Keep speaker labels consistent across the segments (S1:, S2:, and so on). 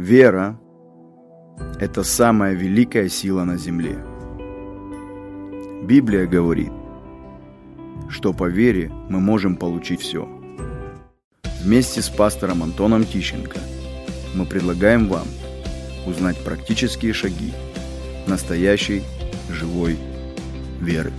S1: Вера – это самая великая сила на земле. Библия говорит, что по вере мы можем получить все. Вместе с пастором Антоном Тищенко мы предлагаем вам узнать практические шаги настоящей живой веры.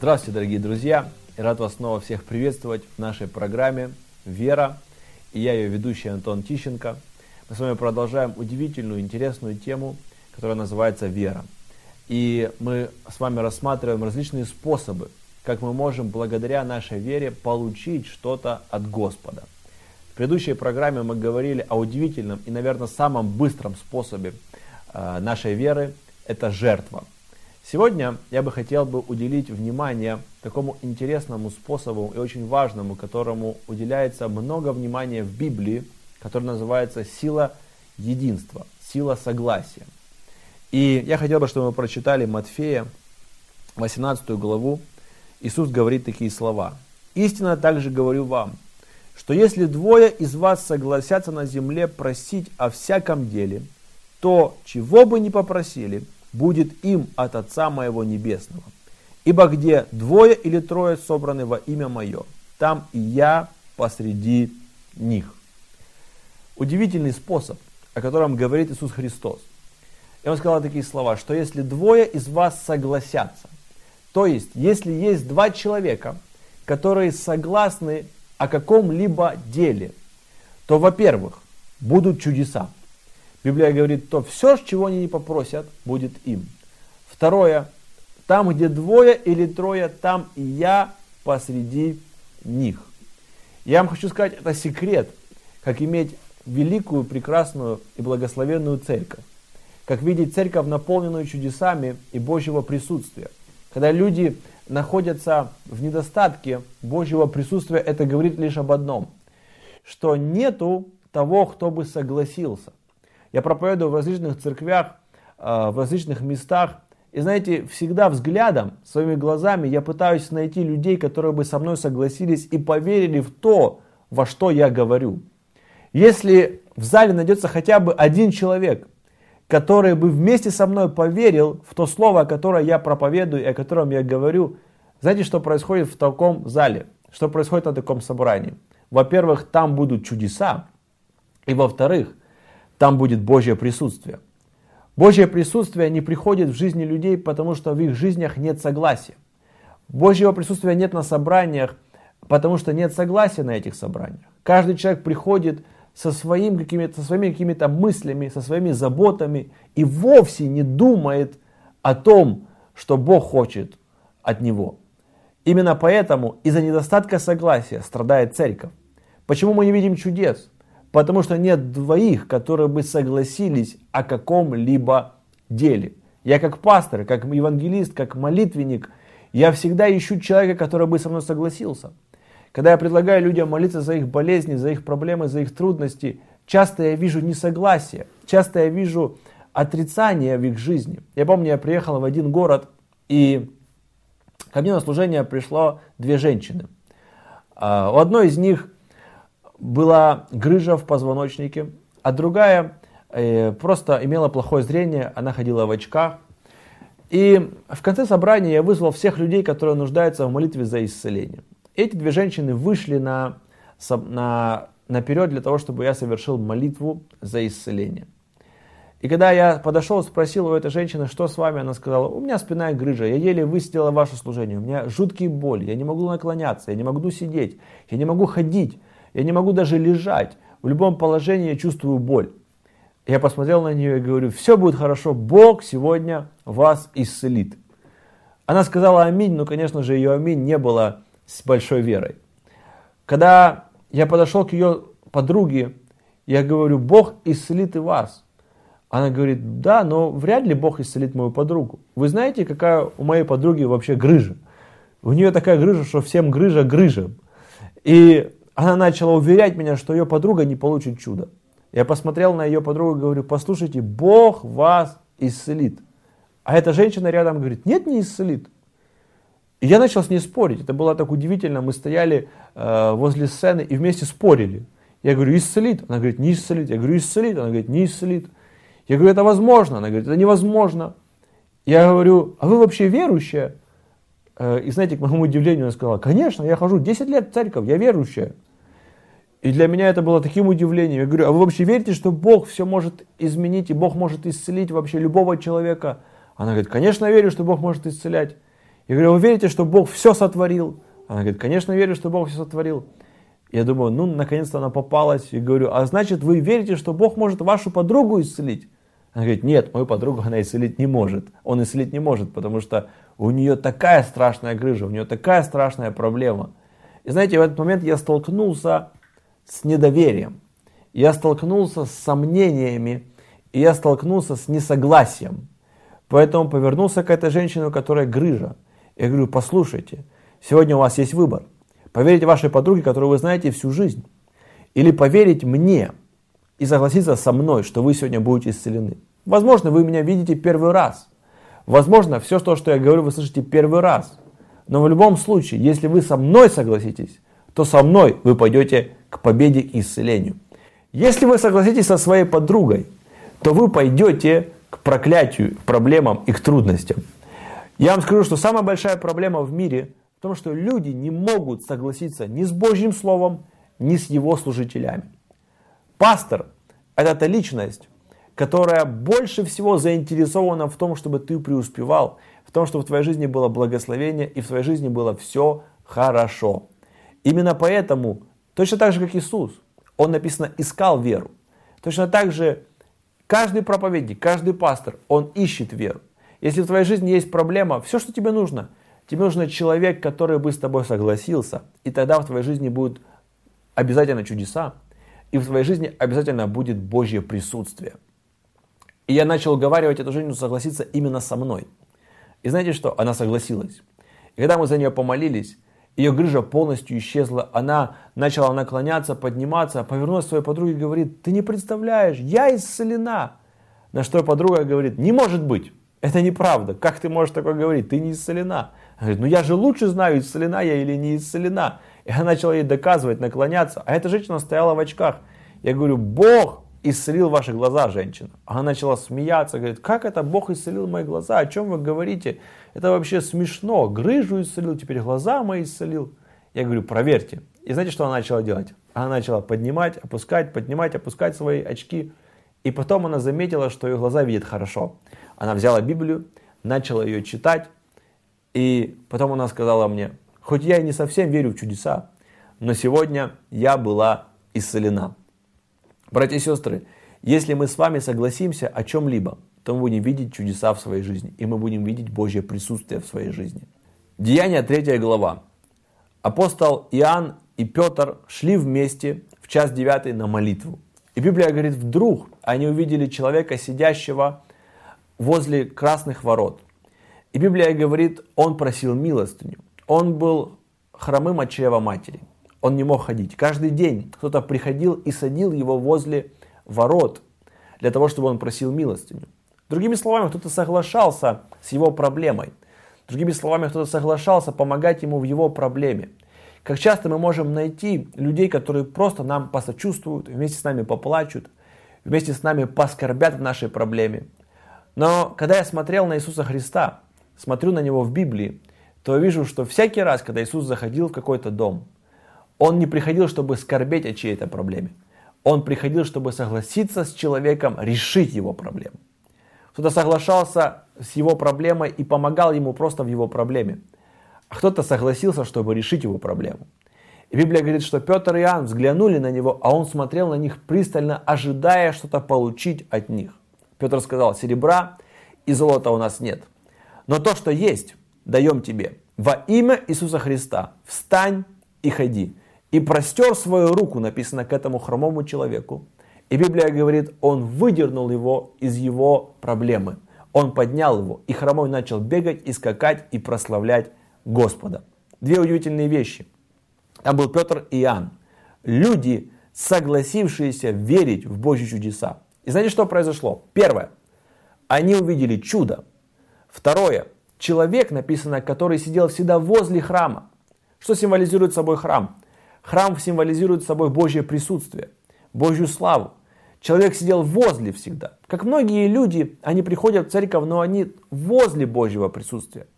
S2: Здравствуйте, дорогие друзья! Рад вас снова всех приветствовать в нашей программе «Вера». И я ее ведущий Антон Тищенко. Мы с вами продолжаем удивительную, интересную тему, которая называется «Вера». И мы с вами рассматриваем различные способы, как мы можем благодаря нашей вере получить что-то от Господа. В предыдущей программе мы говорили о удивительном и, наверное, самом быстром способе э, нашей веры – это жертва – Сегодня я бы хотел бы уделить внимание такому интересному способу и очень важному, которому уделяется много внимания в Библии, который называется сила единства, сила согласия. И я хотел бы, чтобы мы прочитали Матфея, 18 главу. Иисус говорит такие слова. «Истинно также говорю вам, что если двое из вас согласятся на земле просить о всяком деле, то, чего бы ни попросили – будет им от Отца моего Небесного. Ибо где двое или трое собраны во имя Мое, там и я посреди них. Удивительный способ, о котором говорит Иисус Христос. И он сказал такие слова, что если двое из вас согласятся, то есть если есть два человека, которые согласны о каком-либо деле, то, во-первых, будут чудеса. Библия говорит, то все, чего они не попросят, будет им. Второе, там, где двое или трое, там и я посреди них. Я вам хочу сказать, это секрет, как иметь великую, прекрасную и благословенную церковь. Как видеть церковь, наполненную чудесами и Божьего присутствия. Когда люди находятся в недостатке Божьего присутствия, это говорит лишь об одном, что нету того, кто бы согласился. Я проповедую в различных церквях, а, в различных местах. И знаете, всегда взглядом, своими глазами я пытаюсь найти людей, которые бы со мной согласились и поверили в то, во что я говорю. Если в зале найдется хотя бы один человек, который бы вместе со мной поверил в то слово, которое я проповедую и о котором я говорю, знаете, что происходит в таком зале? Что происходит на таком собрании? Во-первых, там будут чудеса. И во-вторых, там будет Божье присутствие. Божье присутствие не приходит в жизни людей, потому что в их жизнях нет согласия. Божьего присутствия нет на собраниях, потому что нет согласия на этих собраниях. Каждый человек приходит со, своим какими со своими какими-то мыслями, со своими заботами и вовсе не думает о том, что Бог хочет от него. Именно поэтому из-за недостатка согласия страдает церковь. Почему мы не видим чудес? Потому что нет двоих, которые бы согласились о каком-либо деле. Я как пастор, как евангелист, как молитвенник, я всегда ищу человека, который бы со мной согласился. Когда я предлагаю людям молиться за их болезни, за их проблемы, за их трудности, часто я вижу несогласие, часто я вижу отрицание в их жизни. Я помню, я приехал в один город, и ко мне на служение пришло две женщины. А, у одной из них была грыжа в позвоночнике, а другая э, просто имела плохое зрение, она ходила в очках. И в конце собрания я вызвал всех людей, которые нуждаются в молитве за исцеление. Эти две женщины вышли на, на, наперед для того, чтобы я совершил молитву за исцеление. И когда я подошел, спросил у этой женщины, что с вами, она сказала, у меня спинная грыжа, я еле высидела ваше служение, у меня жуткие боли, я не могу наклоняться, я не могу сидеть, я не могу ходить. Я не могу даже лежать. В любом положении я чувствую боль. Я посмотрел на нее и говорю, все будет хорошо, Бог сегодня вас исцелит. Она сказала аминь, но, конечно же, ее аминь не было с большой верой. Когда я подошел к ее подруге, я говорю, Бог исцелит и вас. Она говорит, да, но вряд ли Бог исцелит мою подругу. Вы знаете, какая у моей подруги вообще грыжа? У нее такая грыжа, что всем грыжа грыжа. И она начала уверять меня, что ее подруга не получит чудо. Я посмотрел на ее подругу и говорю, послушайте, Бог вас исцелит. А эта женщина рядом говорит, нет, не исцелит. И я начал с ней спорить. Это было так удивительно. Мы стояли э, возле сцены и вместе спорили. Я говорю, исцелит. Она говорит, не исцелит. Я говорю, исцелит. Она говорит, не исцелит. Я говорю, это возможно. Она говорит, это невозможно. Я говорю, а вы вообще верующая? Э, и знаете, к моему удивлению, она сказала, конечно, я хожу 10 лет в церковь, я верующая. И для меня это было таким удивлением. Я говорю, а вы вообще верите, что Бог все может изменить, и Бог может исцелить вообще любого человека? Она говорит, конечно, верю, что Бог может исцелять. Я говорю, «А вы верите, что Бог все сотворил? Она говорит, конечно, верю, что Бог все сотворил. Я думаю, ну, наконец-то она попалась. И говорю, а значит, вы верите, что Бог может вашу подругу исцелить? Она говорит, нет, мою подругу она исцелить не может. Он исцелить не может, потому что у нее такая страшная грыжа, у нее такая страшная проблема. И знаете, в этот момент я столкнулся с недоверием. Я столкнулся с сомнениями, и я столкнулся с несогласием. Поэтому повернулся к этой женщине, у которой грыжа. Я говорю, послушайте, сегодня у вас есть выбор. Поверить вашей подруге, которую вы знаете всю жизнь. Или поверить мне и согласиться со мной, что вы сегодня будете исцелены. Возможно, вы меня видите первый раз. Возможно, все то, что я говорю, вы слышите первый раз. Но в любом случае, если вы со мной согласитесь, то со мной вы пойдете к победе и исцелению. Если вы согласитесь со своей подругой, то вы пойдете к проклятию, к проблемам и к трудностям. Я вам скажу, что самая большая проблема в мире в том, что люди не могут согласиться ни с Божьим Словом, ни с его служителями. Пастор – это та личность, которая больше всего заинтересована в том, чтобы ты преуспевал, в том, чтобы в твоей жизни было благословение и в твоей жизни было все хорошо. Именно поэтому, точно так же, как Иисус, он написано искал веру. Точно так же каждый проповедник, каждый пастор, он ищет веру. Если в твоей жизни есть проблема, все, что тебе нужно, тебе нужен человек, который бы с тобой согласился, и тогда в твоей жизни будут обязательно чудеса, и в твоей жизни обязательно будет Божье присутствие. И я начал уговаривать эту женщину согласиться именно со мной. И знаете что? Она согласилась. И когда мы за нее помолились, ее грыжа полностью исчезла. Она начала наклоняться, подниматься, повернулась к своей подруге и говорит, ты не представляешь, я исцелена. На что подруга говорит, не может быть. Это неправда. Как ты можешь такое говорить? Ты не исцелена. Она говорит, ну я же лучше знаю, исцелена я или не исцелена. И она начала ей доказывать, наклоняться. А эта женщина стояла в очках. Я говорю, Бог исцелил ваши глаза, женщина. Она начала смеяться, говорит, как это Бог исцелил мои глаза? О чем вы говорите? Это вообще смешно. Грыжу исцелил, теперь глаза мои исцелил. Я говорю, проверьте. И знаете, что она начала делать? Она начала поднимать, опускать, поднимать, опускать свои очки. И потом она заметила, что ее глаза видят хорошо. Она взяла Библию, начала ее читать, и потом она сказала мне, хоть я и не совсем верю в чудеса, но сегодня я была исцелена. Братья и сестры, если мы с вами согласимся о чем-либо, то мы будем видеть чудеса в своей жизни, и мы будем видеть Божье присутствие в своей жизни. Деяние 3 глава. Апостол Иоанн и Петр шли вместе в час 9 на молитву. И Библия говорит, вдруг они увидели человека, сидящего возле красных ворот. И Библия говорит, он просил милостыню. Он был хромым от чрева матери. Он не мог ходить. Каждый день кто-то приходил и садил его возле ворот для того, чтобы он просил милостыню. Другими словами, кто-то соглашался с его проблемой. Другими словами, кто-то соглашался помогать ему в его проблеме. Как часто мы можем найти людей, которые просто нам посочувствуют, вместе с нами поплачут, вместе с нами поскорбят в нашей проблеме, но когда я смотрел на Иисуса Христа, смотрю на Него в Библии, то вижу, что всякий раз, когда Иисус заходил в какой-то дом, Он не приходил, чтобы скорбеть о чьей-то проблеме. Он приходил, чтобы согласиться с человеком, решить его проблему. Кто-то соглашался с его проблемой и помогал ему просто в его проблеме. А кто-то согласился, чтобы решить его проблему. И Библия говорит, что Петр и Иоанн взглянули на него, а он смотрел на них пристально, ожидая что-то получить от них. Петр сказал, серебра и золота у нас нет. Но то, что есть, даем тебе. Во имя Иисуса Христа встань и ходи. И простер свою руку, написано к этому хромому человеку. И Библия говорит, он выдернул его из его проблемы. Он поднял его, и хромой начал бегать и скакать и прославлять Господа. Две удивительные вещи. Там был Петр и Иоанн. Люди, согласившиеся верить в Божьи чудеса. И знаете, что произошло? Первое. Они увидели чудо. Второе. человек, написано, который сидел всегда возле храма. Что символизирует собой храм? Храм символизирует собой Божье присутствие, Божью славу. Человек сидел возле всегда. Как многие люди, они приходят в церковь, но они возле Божьего присутствия.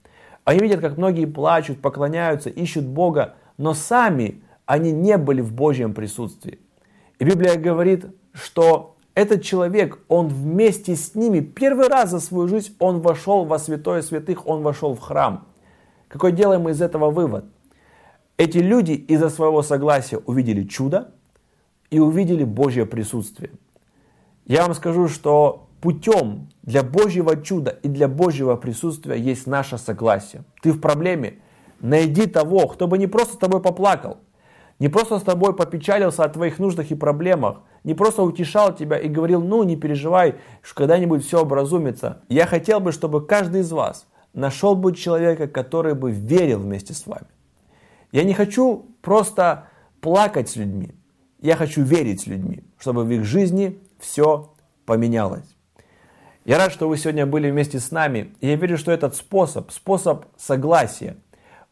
S2: Они видят, как многие плачут, поклоняются, ищут Бога, но сами они не были в Божьем присутствии. И Библия говорит, что этот человек, он вместе с ними, первый раз за свою жизнь, он вошел во святое святых, он вошел в храм. Какой делаем мы из этого вывод? Эти люди из-за своего согласия увидели чудо и увидели Божье присутствие. Я вам скажу, что путем для Божьего чуда и для Божьего присутствия есть наше согласие. Ты в проблеме, найди того, кто бы не просто с тобой поплакал, не просто с тобой попечалился о твоих нуждах и проблемах, не просто утешал тебя и говорил, ну не переживай, что когда-нибудь все образумится. Я хотел бы, чтобы каждый из вас нашел бы человека, который бы верил вместе с вами. Я не хочу просто плакать с людьми, я хочу верить с людьми, чтобы в их жизни все поменялось. Я рад, что вы сегодня были вместе с нами. Я верю, что этот способ, способ согласия,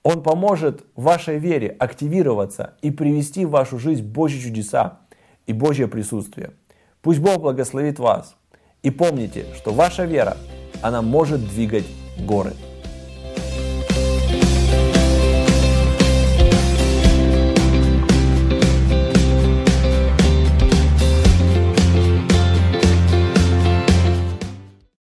S2: он поможет вашей вере активироваться и привести в вашу жизнь Божьи чудеса и Божье присутствие. Пусть Бог благословит вас. И помните, что ваша вера, она может двигать горы.